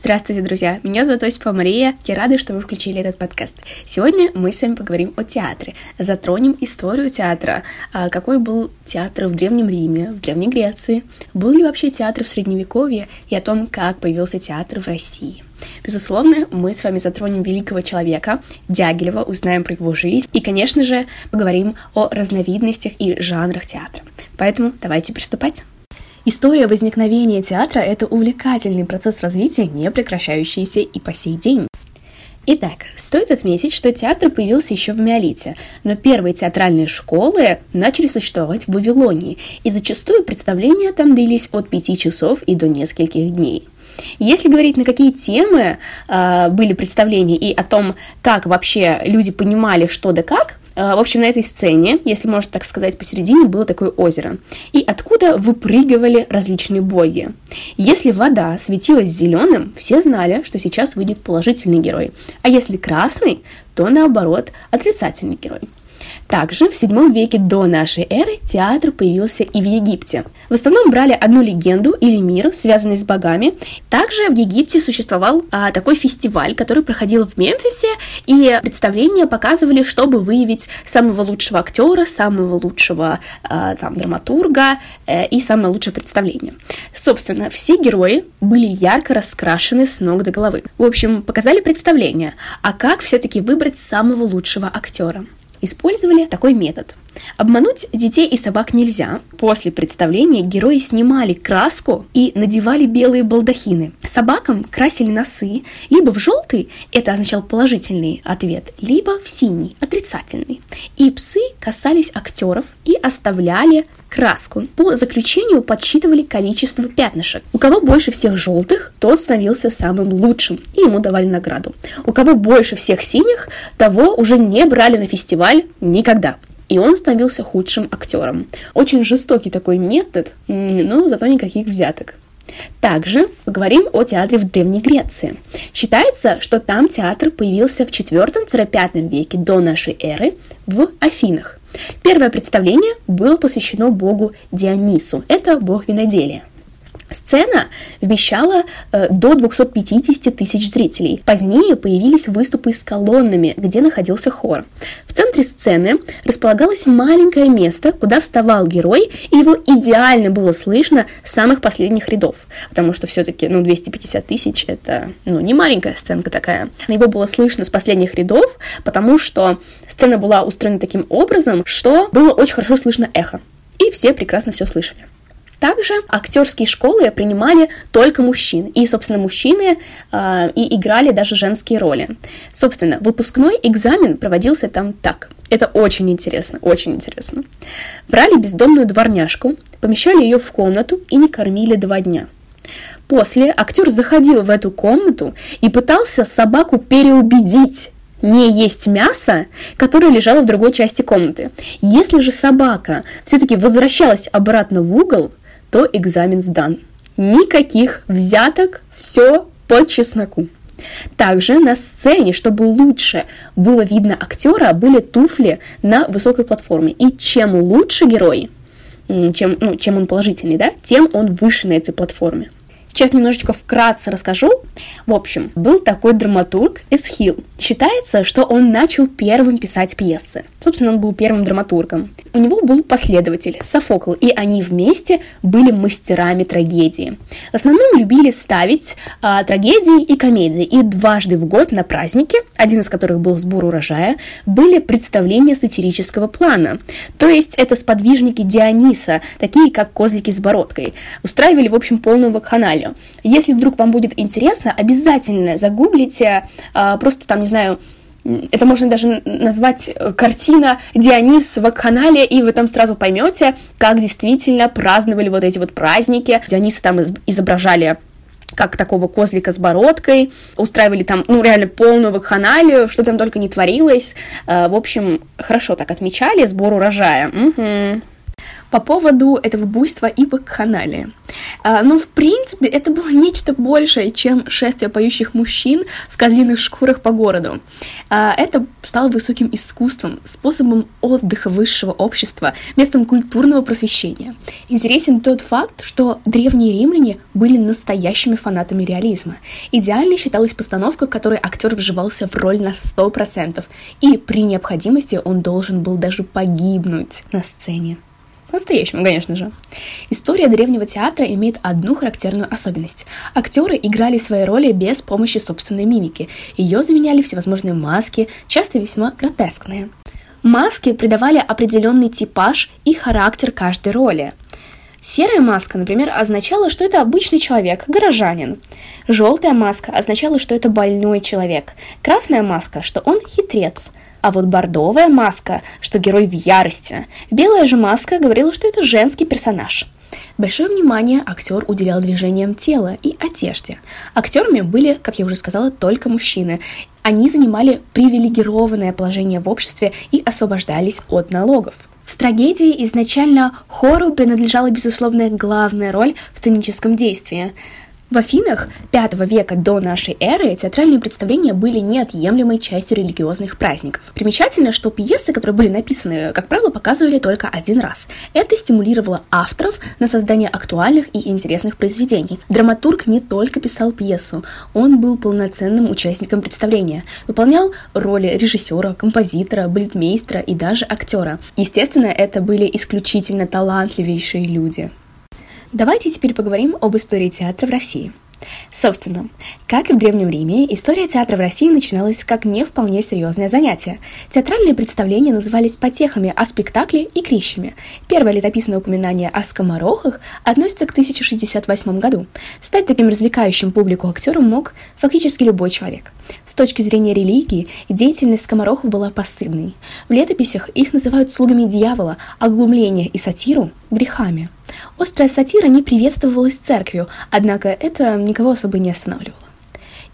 Здравствуйте, друзья! Меня зовут Осипова Мария. Я рада, что вы включили этот подкаст. Сегодня мы с вами поговорим о театре, затронем историю театра, а, какой был театр в Древнем Риме, в Древней Греции, был ли вообще театр в Средневековье и о том, как появился театр в России. Безусловно, мы с вами затронем великого человека, Дягилева, узнаем про его жизнь и, конечно же, поговорим о разновидностях и жанрах театра. Поэтому давайте приступать. История возникновения театра – это увлекательный процесс развития, не прекращающийся и по сей день. Итак, стоит отметить, что театр появился еще в Миолите, но первые театральные школы начали существовать в Вавилонии, и зачастую представления там длились от пяти часов и до нескольких дней. Если говорить, на какие темы э, были представления и о том, как вообще люди понимали, что да как, в общем, на этой сцене, если можно так сказать, посередине было такое озеро. И откуда выпрыгивали различные боги. Если вода светилась зеленым, все знали, что сейчас выйдет положительный герой. А если красный, то наоборот отрицательный герой. Также в VII веке до нашей эры театр появился и в Египте. В основном брали одну легенду или мир, связанный с богами. Также в Египте существовал а, такой фестиваль, который проходил в Мемфисе, и представления показывали, чтобы выявить самого лучшего актера, самого лучшего а, там, драматурга а, и самое лучшее представление. Собственно, все герои были ярко раскрашены с ног до головы. В общем, показали представление. А как все-таки выбрать самого лучшего актера? Использовали такой метод. Обмануть детей и собак нельзя. После представления герои снимали краску и надевали белые балдахины. Собакам красили носы либо в желтый, это означал положительный ответ, либо в синий, отрицательный. И псы касались актеров и оставляли краску. По заключению подсчитывали количество пятнышек. У кого больше всех желтых, тот становился самым лучшим, и ему давали награду. У кого больше всех синих, того уже не брали на фестиваль никогда. И он становился худшим актером. Очень жестокий такой метод, но зато никаких взяток. Также поговорим о театре в Древней Греции. Считается, что там театр появился в 4-5 веке до нашей эры в Афинах. Первое представление было посвящено богу Дионису. Это бог виноделия. Сцена вмещала э, до 250 тысяч зрителей. Позднее появились выступы с колоннами, где находился хор. В центре сцены располагалось маленькое место, куда вставал герой, и его идеально было слышно с самых последних рядов, потому что все-таки, ну, 250 тысяч это, ну, не маленькая сценка такая. Его было слышно с последних рядов, потому что сцена была устроена таким образом, что было очень хорошо слышно эхо, и все прекрасно все слышали. Также актерские школы принимали только мужчин, и, собственно, мужчины э, и играли даже женские роли. Собственно, выпускной экзамен проводился там так. Это очень интересно, очень интересно. Брали бездомную дворняжку, помещали ее в комнату и не кормили два дня. После актер заходил в эту комнату и пытался собаку переубедить не есть мясо, которое лежало в другой части комнаты. Если же собака все-таки возвращалась обратно в угол, то экзамен сдан. Никаких взяток, все по чесноку. Также на сцене, чтобы лучше было видно актера, были туфли на высокой платформе. И чем лучше герой, чем, ну, чем он положительный, да, тем он выше на этой платформе. Сейчас немножечко вкратце расскажу. В общем, был такой драматург Эсхил. Считается, что он начал первым писать пьесы. Собственно, он был первым драматургом. У него был последователь Софокл, и они вместе были мастерами трагедии. В основном любили ставить а, трагедии и комедии, и дважды в год на празднике, один из которых был сбор урожая, были представления сатирического плана. То есть это сподвижники Диониса, такие как козлики с бородкой. Устраивали, в общем, полную вакханалию далее. Если вдруг вам будет интересно, обязательно загуглите, а, просто там, не знаю, это можно даже назвать э, картина Дионис в канале, и вы там сразу поймете, как действительно праздновали вот эти вот праздники. Диониса там изображали как такого козлика с бородкой, устраивали там, ну, реально полную вакханалию, что там только не творилось. Э, в общем, хорошо так отмечали сбор урожая. Угу. По поводу этого буйства и бакханалии. А, ну, в принципе, это было нечто большее, чем шествие поющих мужчин в козлиных шкурах по городу. А, это стало высоким искусством, способом отдыха высшего общества, местом культурного просвещения. Интересен тот факт, что древние римляне были настоящими фанатами реализма. Идеальной считалась постановка, в которой актер вживался в роль на 100%, и при необходимости он должен был даже погибнуть на сцене. По-настоящему, конечно же. История древнего театра имеет одну характерную особенность. Актеры играли свои роли без помощи собственной мимики. Ее заменяли всевозможные маски, часто весьма гротескные. Маски придавали определенный типаж и характер каждой роли. Серая маска, например, означала, что это обычный человек, горожанин. Желтая маска означала, что это больной человек. Красная маска, что он хитрец – а вот бордовая маска, что герой в ярости. Белая же маска говорила, что это женский персонаж. Большое внимание актер уделял движениям тела и одежде. Актерами были, как я уже сказала, только мужчины. Они занимали привилегированное положение в обществе и освобождались от налогов. В трагедии изначально хору принадлежала, безусловно, главная роль в сценическом действии. В Афинах V века до нашей эры театральные представления были неотъемлемой частью религиозных праздников. Примечательно, что пьесы, которые были написаны, как правило, показывали только один раз. Это стимулировало авторов на создание актуальных и интересных произведений. Драматург не только писал пьесу, он был полноценным участником представления, выполнял роли режиссера, композитора, балетмейстера и даже актера. Естественно, это были исключительно талантливейшие люди. Давайте теперь поговорим об истории театра в России. Собственно, как и в Древнем Риме, история театра в России начиналась как не вполне серьезное занятие. Театральные представления назывались потехами, а спектакли – и крищами. Первое летописное упоминание о скоморохах относится к 1068 году. Стать таким развлекающим публику актером мог фактически любой человек. С точки зрения религии, деятельность скоморохов была постыдной. В летописях их называют слугами дьявола, а глумление и сатиру – грехами. Острая сатира не приветствовалась церковью, однако это никого особо не останавливало.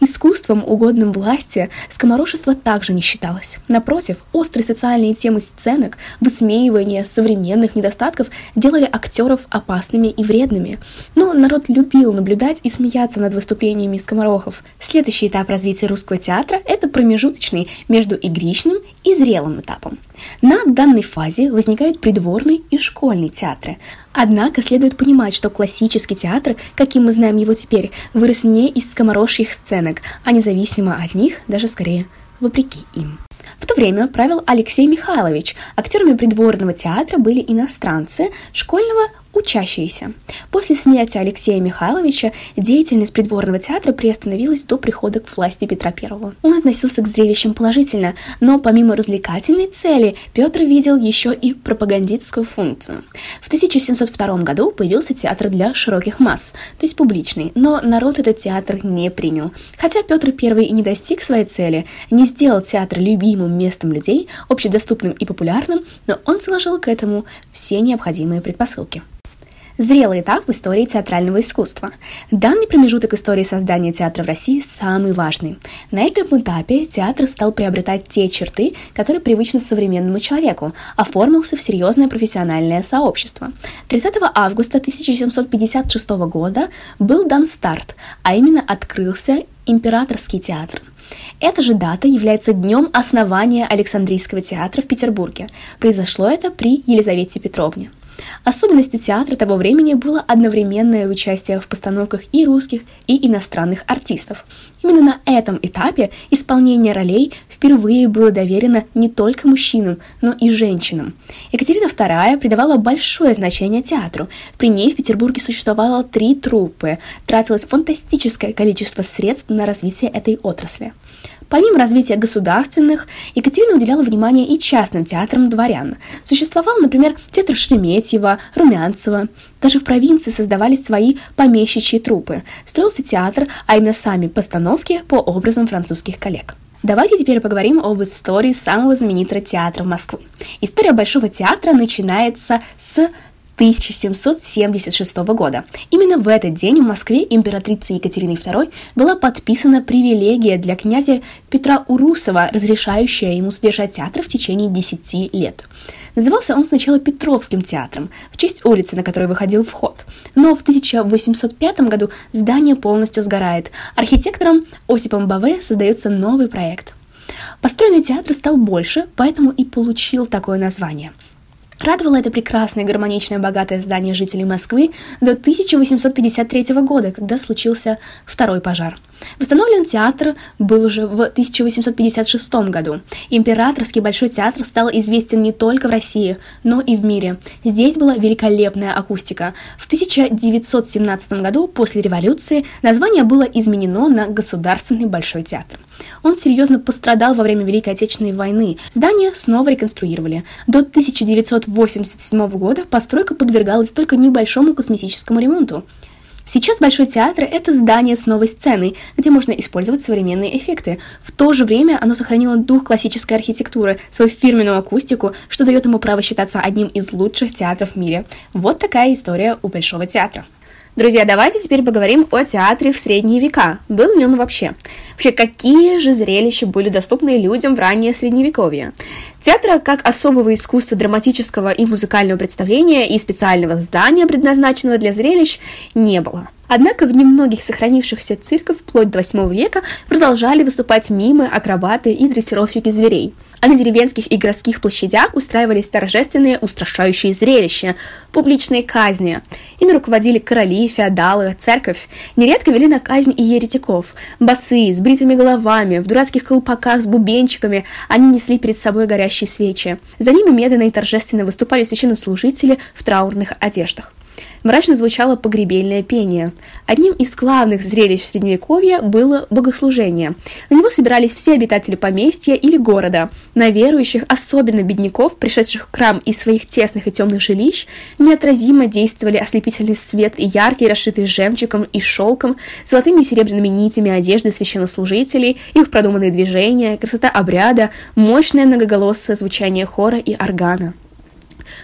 Искусством, угодным власти, скоморошество также не считалось. Напротив, острые социальные темы сценок, высмеивание современных недостатков делали актеров опасными и вредными. Но народ любил наблюдать и смеяться над выступлениями скоморохов. Следующий этап развития русского театра – это промежуточный между игричным и зрелым этапом. На данной фазе возникают придворный и школьный театры. Однако следует понимать, что классический театр, каким мы знаем его теперь, вырос не из скоморожьих сценок, а независимо от них, даже скорее вопреки им. В то время правил Алексей Михайлович. Актерами придворного театра были иностранцы школьного учащиеся. После смерти Алексея Михайловича деятельность придворного театра приостановилась до прихода к власти Петра I. Он относился к зрелищам положительно, но помимо развлекательной цели Петр видел еще и пропагандистскую функцию. В 1702 году появился театр для широких масс, то есть публичный, но народ этот театр не принял. Хотя Петр I и не достиг своей цели, не сделал театр любимым местом людей, общедоступным и популярным, но он заложил к этому все необходимые предпосылки. Зрелый этап в истории театрального искусства. Данный промежуток истории создания театра в России самый важный. На этом этапе театр стал приобретать те черты, которые привычны современному человеку, оформился в серьезное профессиональное сообщество. 30 августа 1756 года был дан старт, а именно открылся Императорский театр. Эта же дата является днем основания Александрийского театра в Петербурге. Произошло это при Елизавете Петровне. Особенностью театра того времени было одновременное участие в постановках и русских, и иностранных артистов. Именно на этом этапе исполнение ролей впервые было доверено не только мужчинам, но и женщинам. Екатерина II придавала большое значение театру. При ней в Петербурге существовало три труппы. Тратилось фантастическое количество средств на развитие этой отрасли. Помимо развития государственных, Екатерина уделяла внимание и частным театрам дворян. Существовал, например, театр Шереметьева, Румянцева. Даже в провинции создавались свои помещичьи труппы. Строился театр, а именно сами постановки по образам французских коллег. Давайте теперь поговорим об истории самого знаменитого театра в Москве. История Большого театра начинается с 1776 года. Именно в этот день в Москве императрицей Екатериной II была подписана привилегия для князя Петра Урусова, разрешающая ему содержать театр в течение 10 лет. Назывался он сначала Петровским театром, в честь улицы, на которой выходил вход. Но в 1805 году здание полностью сгорает. Архитектором Осипом Баве создается новый проект. Построенный театр стал больше, поэтому и получил такое название – Радовало это прекрасное, гармоничное, богатое здание жителей Москвы до 1853 года, когда случился второй пожар. Восстановлен театр был уже в 1856 году. Императорский Большой театр стал известен не только в России, но и в мире. Здесь была великолепная акустика. В 1917 году, после революции, название было изменено на Государственный Большой театр. Он серьезно пострадал во время Великой Отечественной войны. Здание снова реконструировали. До 1987 года постройка подвергалась только небольшому косметическому ремонту. Сейчас Большой театр — это здание с новой сценой, где можно использовать современные эффекты. В то же время оно сохранило дух классической архитектуры, свою фирменную акустику, что дает ему право считаться одним из лучших театров в мире. Вот такая история у Большого театра. Друзья, давайте теперь поговорим о театре в средние века. Был ли он вообще? Вообще, какие же зрелища были доступны людям в раннее средневековье? Театра как особого искусства драматического и музыкального представления и специального здания, предназначенного для зрелищ, не было. Однако в немногих сохранившихся цирках вплоть до 8 века продолжали выступать мимы, акробаты и дрессировщики зверей. А на деревенских и городских площадях устраивались торжественные устрашающие зрелища, публичные казни. Ими руководили короли, феодалы, церковь. Нередко вели на казнь и еретиков. Басы, с бритыми головами, в дурацких колпаках с бубенчиками, они несли перед собой горящие свечи. За ними медленно и торжественно выступали священнослужители в траурных одеждах мрачно звучало погребельное пение. Одним из главных зрелищ Средневековья было богослужение. На него собирались все обитатели поместья или города. На верующих, особенно бедняков, пришедших в храм из своих тесных и темных жилищ, неотразимо действовали ослепительный свет и яркий, расшитый жемчугом и шелком, золотыми и серебряными нитями одежды священнослужителей, их продуманные движения, красота обряда, мощное многоголосое звучание хора и органа.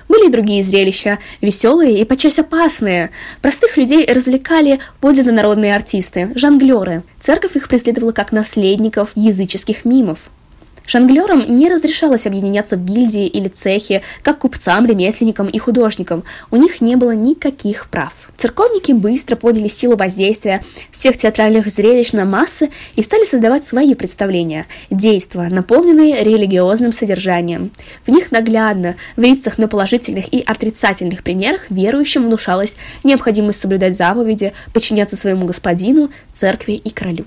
Были и другие зрелища, веселые и подчас опасные. Простых людей развлекали подлинно народные артисты, жонглеры. Церковь их преследовала как наследников языческих мимов. Жонглерам не разрешалось объединяться в гильдии или цехе, как купцам, ремесленникам и художникам. У них не было никаких прав. Церковники быстро поняли силу воздействия всех театральных зрелищ на массы и стали создавать свои представления, действия, наполненные религиозным содержанием. В них наглядно, в лицах на положительных и отрицательных примерах верующим внушалась необходимость соблюдать заповеди, подчиняться своему господину, церкви и королю.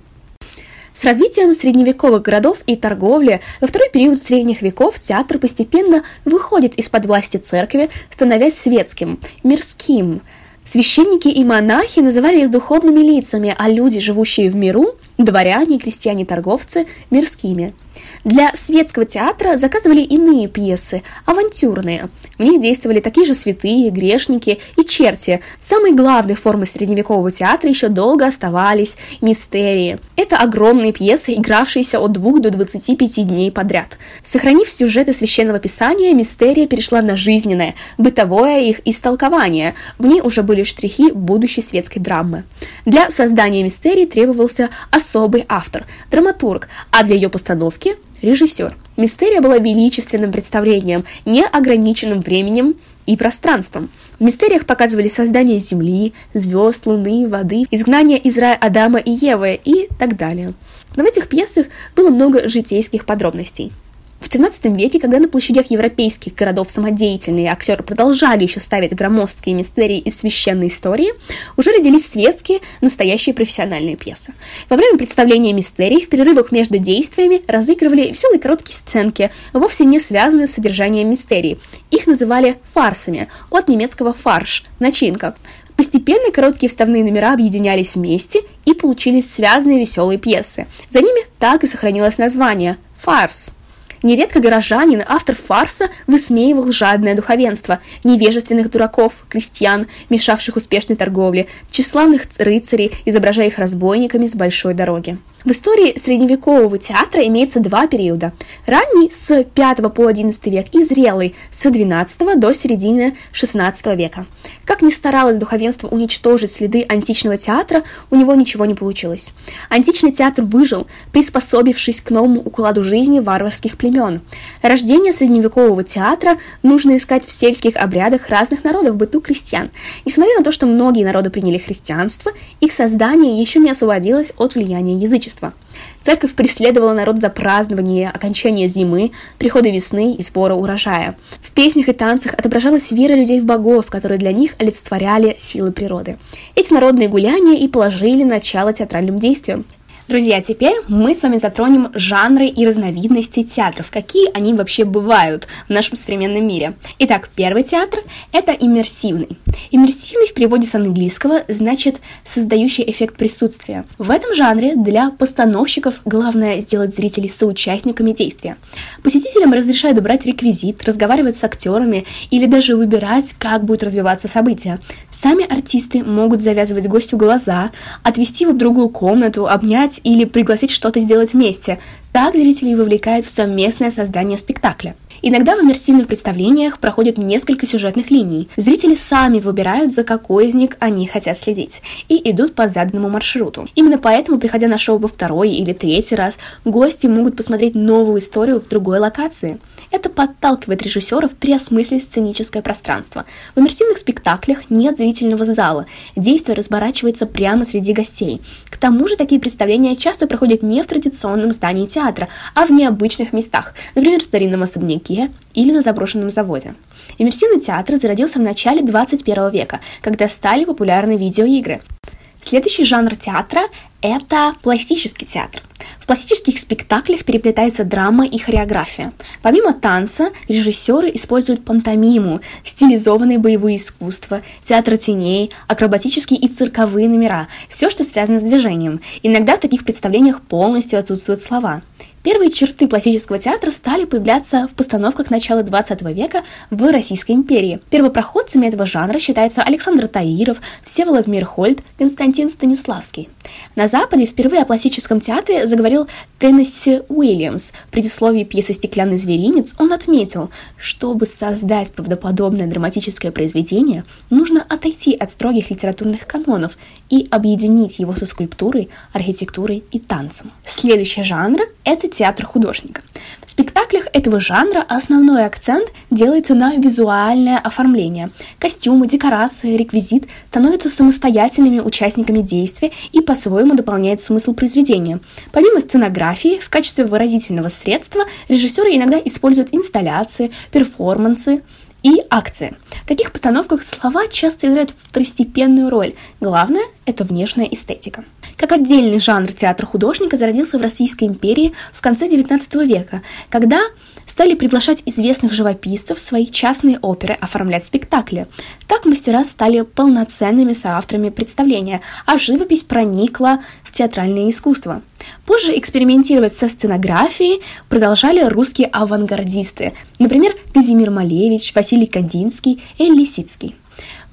С развитием средневековых городов и торговли во второй период средних веков театр постепенно выходит из-под власти церкви, становясь светским, мирским. Священники и монахи назывались духовными лицами, а люди, живущие в миру, дворяне, крестьяне, торговцы, мирскими – для светского театра заказывали иные пьесы, авантюрные. В них действовали такие же святые, грешники и черти. Самой главной формой средневекового театра еще долго оставались мистерии. Это огромные пьесы, игравшиеся от 2 до 25 дней подряд. Сохранив сюжеты священного писания, мистерия перешла на жизненное, бытовое их истолкование. В ней уже были штрихи будущей светской драмы. Для создания мистерии требовался особый автор, драматург, а для ее постановки режиссер. Мистерия была величественным представлением, не ограниченным временем и пространством. В мистериях показывали создание Земли, звезд, Луны, воды, изгнание из рая Адама и Евы и так далее. Но в этих пьесах было много житейских подробностей. В XIII веке, когда на площадях европейских городов самодеятельные актеры продолжали еще ставить громоздкие мистерии из священной истории, уже родились светские, настоящие профессиональные пьесы. Во время представления мистерий в перерывах между действиями разыгрывали веселые короткие сценки, вовсе не связанные с содержанием мистерии. Их называли фарсами, от немецкого «фарш» – начинка. Постепенно короткие вставные номера объединялись вместе и получились связанные веселые пьесы. За ними так и сохранилось название – фарс. Нередко горожанин, автор фарса, высмеивал жадное духовенство, невежественных дураков, крестьян, мешавших успешной торговле, тщеславных рыцарей, изображая их разбойниками с большой дороги. В истории средневекового театра имеется два периода. Ранний с 5 по 11 век и зрелый с 12 до середины 16 века. Как ни старалось духовенство уничтожить следы античного театра, у него ничего не получилось. Античный театр выжил, приспособившись к новому укладу жизни варварских племен. Рождение средневекового театра нужно искать в сельских обрядах разных народов, быту крестьян. Несмотря на то, что многие народы приняли христианство, их создание еще не освободилось от влияния язычества общества. Церковь преследовала народ за празднование окончания зимы, прихода весны и сбора урожая. В песнях и танцах отображалась вера людей в богов, которые для них олицетворяли силы природы. Эти народные гуляния и положили начало театральным действиям. Друзья, теперь мы с вами затронем жанры и разновидности театров, какие они вообще бывают в нашем современном мире. Итак, первый театр – это иммерсивный. Иммерсивный в переводе с английского значит создающий эффект присутствия. В этом жанре для постановщиков главное сделать зрителей соучастниками действия. Посетителям разрешают убрать реквизит, разговаривать с актерами или даже выбирать, как будет развиваться событие. Сами артисты могут завязывать гостю глаза, отвести его в другую комнату, обнять позвать или пригласить что-то сделать вместе. Так зрителей вовлекают в совместное создание спектакля. Иногда в иммерсивных представлениях проходит несколько сюжетных линий. Зрители сами выбирают, за какой из них они хотят следить, и идут по заданному маршруту. Именно поэтому, приходя на шоу во второй или третий раз, гости могут посмотреть новую историю в другой локации. Это подталкивает режиссеров переосмыслить сценическое пространство. В иммерсивных спектаклях нет зрительного зала, действие разворачивается прямо среди гостей. К тому же такие представления часто проходят не в традиционном здании театра, а в необычных местах, например, в старинном особняке или на заброшенном заводе. Иммерсивный театр зародился в начале 21 века, когда стали популярны видеоигры. Следующий жанр театра – это пластический театр. В пластических спектаклях переплетается драма и хореография. Помимо танца, режиссеры используют пантомиму, стилизованные боевые искусства, театр теней, акробатические и цирковые номера, все, что связано с движением. Иногда в таких представлениях полностью отсутствуют слова. Первые черты классического театра стали появляться в постановках начала 20 века в Российской империи. Первопроходцами этого жанра считаются Александр Таиров, Всеволод Мирхольд, Константин Станиславский. На Западе впервые о классическом театре заговорил Теннесси Уильямс. В предисловии пьесы «Стеклянный зверинец» он отметил, чтобы создать правдоподобное драматическое произведение, нужно отойти от строгих литературных канонов и объединить его со скульптурой, архитектурой и танцем. Следующий жанр – это театр художника. В спектаклях этого жанра основной акцент делается на визуальное оформление. Костюмы, декорации, реквизит становятся самостоятельными участниками действия и по-своему дополняют смысл произведения. Помимо сценографии, в качестве выразительного средства режиссеры иногда используют инсталляции, перформансы, и акции. В таких постановках слова часто играют второстепенную роль. Главное – это внешняя эстетика. Как отдельный жанр театра художника зародился в Российской империи в конце XIX века, когда стали приглашать известных живописцев в свои частные оперы оформлять спектакли. Так мастера стали полноценными соавторами представления, а живопись проникла в театральное искусство. Позже экспериментировать со сценографией продолжали русские авангардисты, например, Казимир Малевич, Василий Кандинский и Лисицкий.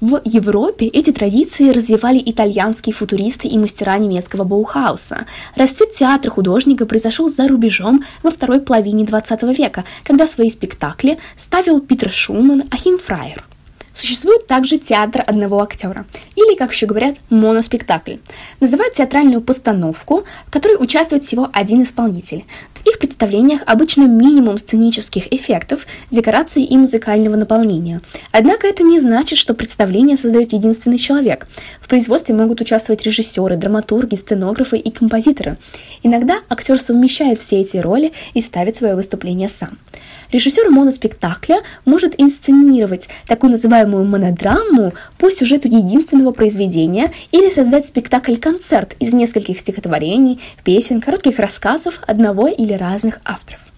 В Европе эти традиции развивали итальянские футуристы и мастера немецкого Баухауса. Расцвет театра художника произошел за рубежом во второй половине 20 века, когда свои спектакли ставил Питер Шуман, Ахим Фраер. Существует также театр одного актера, или, как еще говорят, моноспектакль. Называют театральную постановку, в которой участвует всего один исполнитель. В таких представлениях обычно минимум сценических эффектов, декораций и музыкального наполнения. Однако это не значит, что представление создает единственный человек. В производстве могут участвовать режиссеры, драматурги, сценографы и композиторы. Иногда актер совмещает все эти роли и ставит свое выступление сам. Режиссер моноспектакля может инсценировать такую называемую монодраму по сюжету единственного произведения или создать спектакль-концерт из нескольких стихотворений, песен, коротких рассказов одного или разных авторов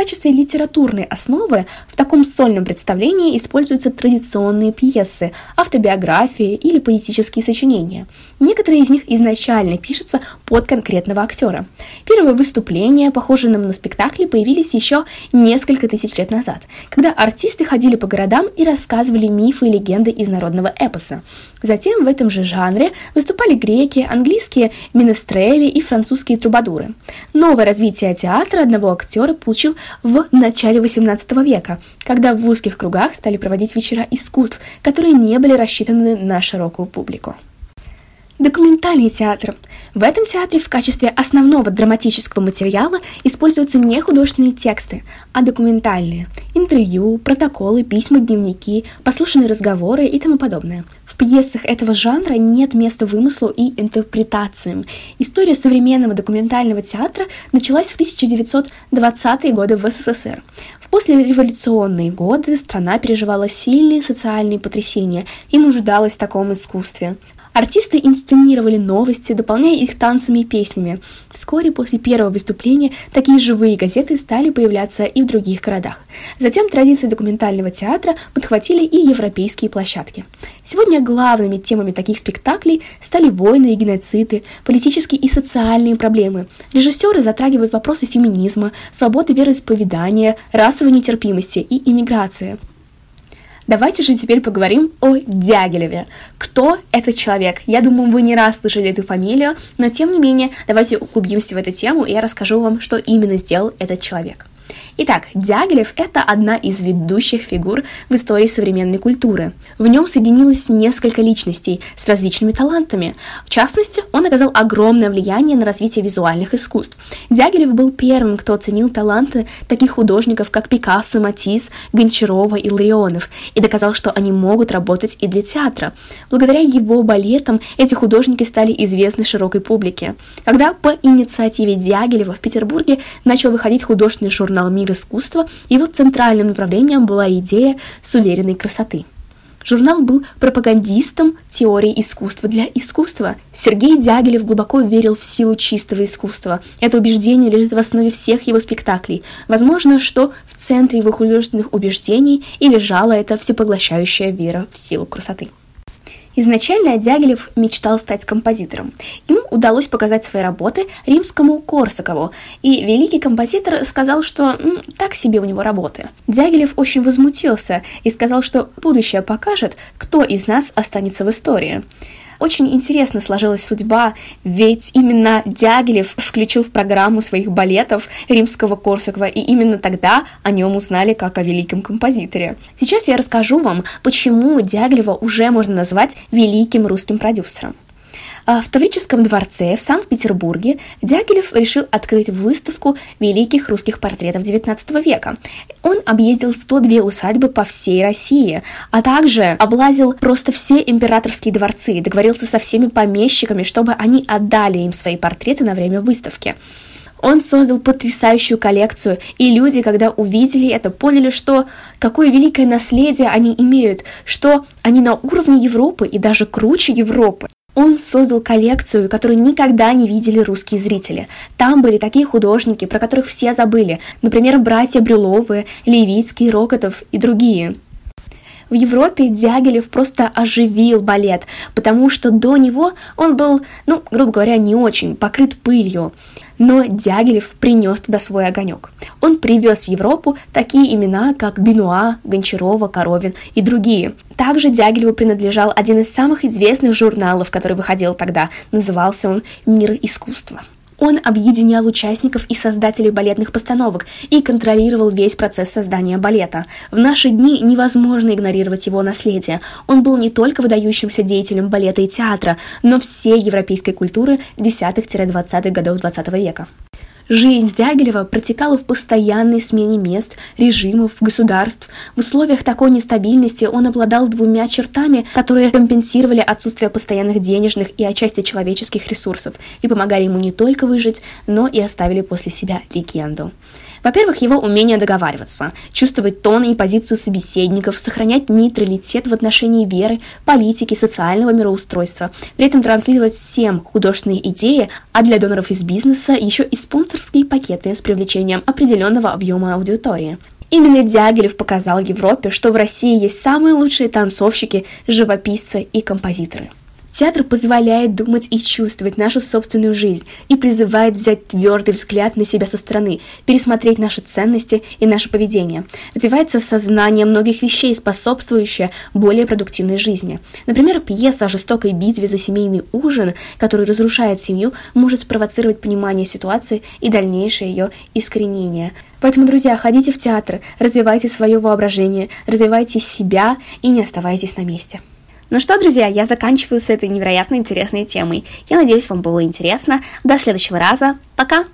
качестве литературной основы в таком сольном представлении используются традиционные пьесы, автобиографии или поэтические сочинения. Некоторые из них изначально пишутся под конкретного актера. Первые выступления, похожие на спектакли, появились еще несколько тысяч лет назад, когда артисты ходили по городам и рассказывали мифы и легенды из народного эпоса. Затем в этом же жанре выступали греки, английские минестрели и французские трубадуры. Новое развитие театра одного актера получил в начале XVIII века, когда в узких кругах стали проводить вечера искусств, которые не были рассчитаны на широкую публику. Документальный театр. В этом театре в качестве основного драматического материала используются не художественные тексты, а документальные – интервью, протоколы, письма, дневники, послушанные разговоры и тому подобное. В пьесах этого жанра нет места вымыслу и интерпретациям. История современного документального театра началась в 1920-е годы в СССР. В послереволюционные годы страна переживала сильные социальные потрясения и нуждалась в таком искусстве. Артисты инсценировали новости, дополняя их танцами и песнями. Вскоре после первого выступления такие живые газеты стали появляться и в других городах. Затем традиции документального театра подхватили и европейские площадки. Сегодня главными темами таких спектаклей стали войны и геноциды, политические и социальные проблемы. Режиссеры затрагивают вопросы феминизма, свободы вероисповедания, расовой нетерпимости и иммиграции. Давайте же теперь поговорим о Дягилеве. Кто этот человек? Я думаю, вы не раз слышали эту фамилию, но тем не менее, давайте углубимся в эту тему, и я расскажу вам, что именно сделал этот человек. Итак, Дягилев – это одна из ведущих фигур в истории современной культуры. В нем соединилось несколько личностей с различными талантами. В частности, он оказал огромное влияние на развитие визуальных искусств. Дягилев был первым, кто оценил таланты таких художников, как Пикассо, Матисс, Гончарова и Ларионов, и доказал, что они могут работать и для театра. Благодаря его балетам эти художники стали известны широкой публике. Когда по инициативе Дягилева в Петербурге начал выходить художественный журнал «Мир искусства», его центральным направлением была идея суверенной красоты. Журнал был пропагандистом теории искусства для искусства. Сергей Дягилев глубоко верил в силу чистого искусства. Это убеждение лежит в основе всех его спектаклей. Возможно, что в центре его художественных убеждений и лежала эта всепоглощающая вера в силу красоты. Изначально Дягилев мечтал стать композитором. Ему удалось показать свои работы римскому Корсакову, и великий композитор сказал, что м, так себе у него работы. Дягилев очень возмутился и сказал, что будущее покажет, кто из нас останется в истории. Очень интересно сложилась судьба, ведь именно Дягилев включил в программу своих балетов римского Корсакова, и именно тогда о нем узнали как о великом композиторе. Сейчас я расскажу вам, почему Дягилева уже можно назвать великим русским продюсером. А в Таврическом дворце в Санкт-Петербурге Дягилев решил открыть выставку великих русских портретов XIX века. Он объездил 102 усадьбы по всей России, а также облазил просто все императорские дворцы, договорился со всеми помещиками, чтобы они отдали им свои портреты на время выставки. Он создал потрясающую коллекцию, и люди, когда увидели это, поняли, что какое великое наследие они имеют, что они на уровне Европы и даже круче Европы. Он создал коллекцию, которую никогда не видели русские зрители. Там были такие художники, про которых все забыли, например, братья Брюловы, Левицкий, Рокотов и другие. В Европе Дягилев просто оживил балет, потому что до него он был, ну, грубо говоря, не очень, покрыт пылью. Но Дягилев принес туда свой огонек. Он привез в Европу такие имена, как Бенуа, Гончарова, Коровин и другие. Также Дягилеву принадлежал один из самых известных журналов, который выходил тогда. Назывался он «Мир искусства». Он объединял участников и создателей балетных постановок и контролировал весь процесс создания балета. В наши дни невозможно игнорировать его наследие. Он был не только выдающимся деятелем балета и театра, но всей европейской культуры 10-20-х годов 20 века. Жизнь Дягилева протекала в постоянной смене мест, режимов, государств. В условиях такой нестабильности он обладал двумя чертами, которые компенсировали отсутствие постоянных денежных и отчасти человеческих ресурсов и помогали ему не только выжить, но и оставили после себя легенду. Во-первых, его умение договариваться, чувствовать тон и позицию собеседников, сохранять нейтралитет в отношении веры, политики, социального мироустройства, при этом транслировать всем художественные идеи, а для доноров из бизнеса еще и спонсорские пакеты с привлечением определенного объема аудитории. Именно Дягилев показал Европе, что в России есть самые лучшие танцовщики, живописцы и композиторы. Театр позволяет думать и чувствовать нашу собственную жизнь и призывает взять твердый взгляд на себя со стороны, пересмотреть наши ценности и наше поведение. Развивается сознание многих вещей, способствующее более продуктивной жизни. Например, пьеса о жестокой битве за семейный ужин, который разрушает семью, может спровоцировать понимание ситуации и дальнейшее ее искоренение. Поэтому, друзья, ходите в театр, развивайте свое воображение, развивайте себя и не оставайтесь на месте. Ну что, друзья, я заканчиваю с этой невероятно интересной темой. Я надеюсь, вам было интересно. До следующего раза. Пока!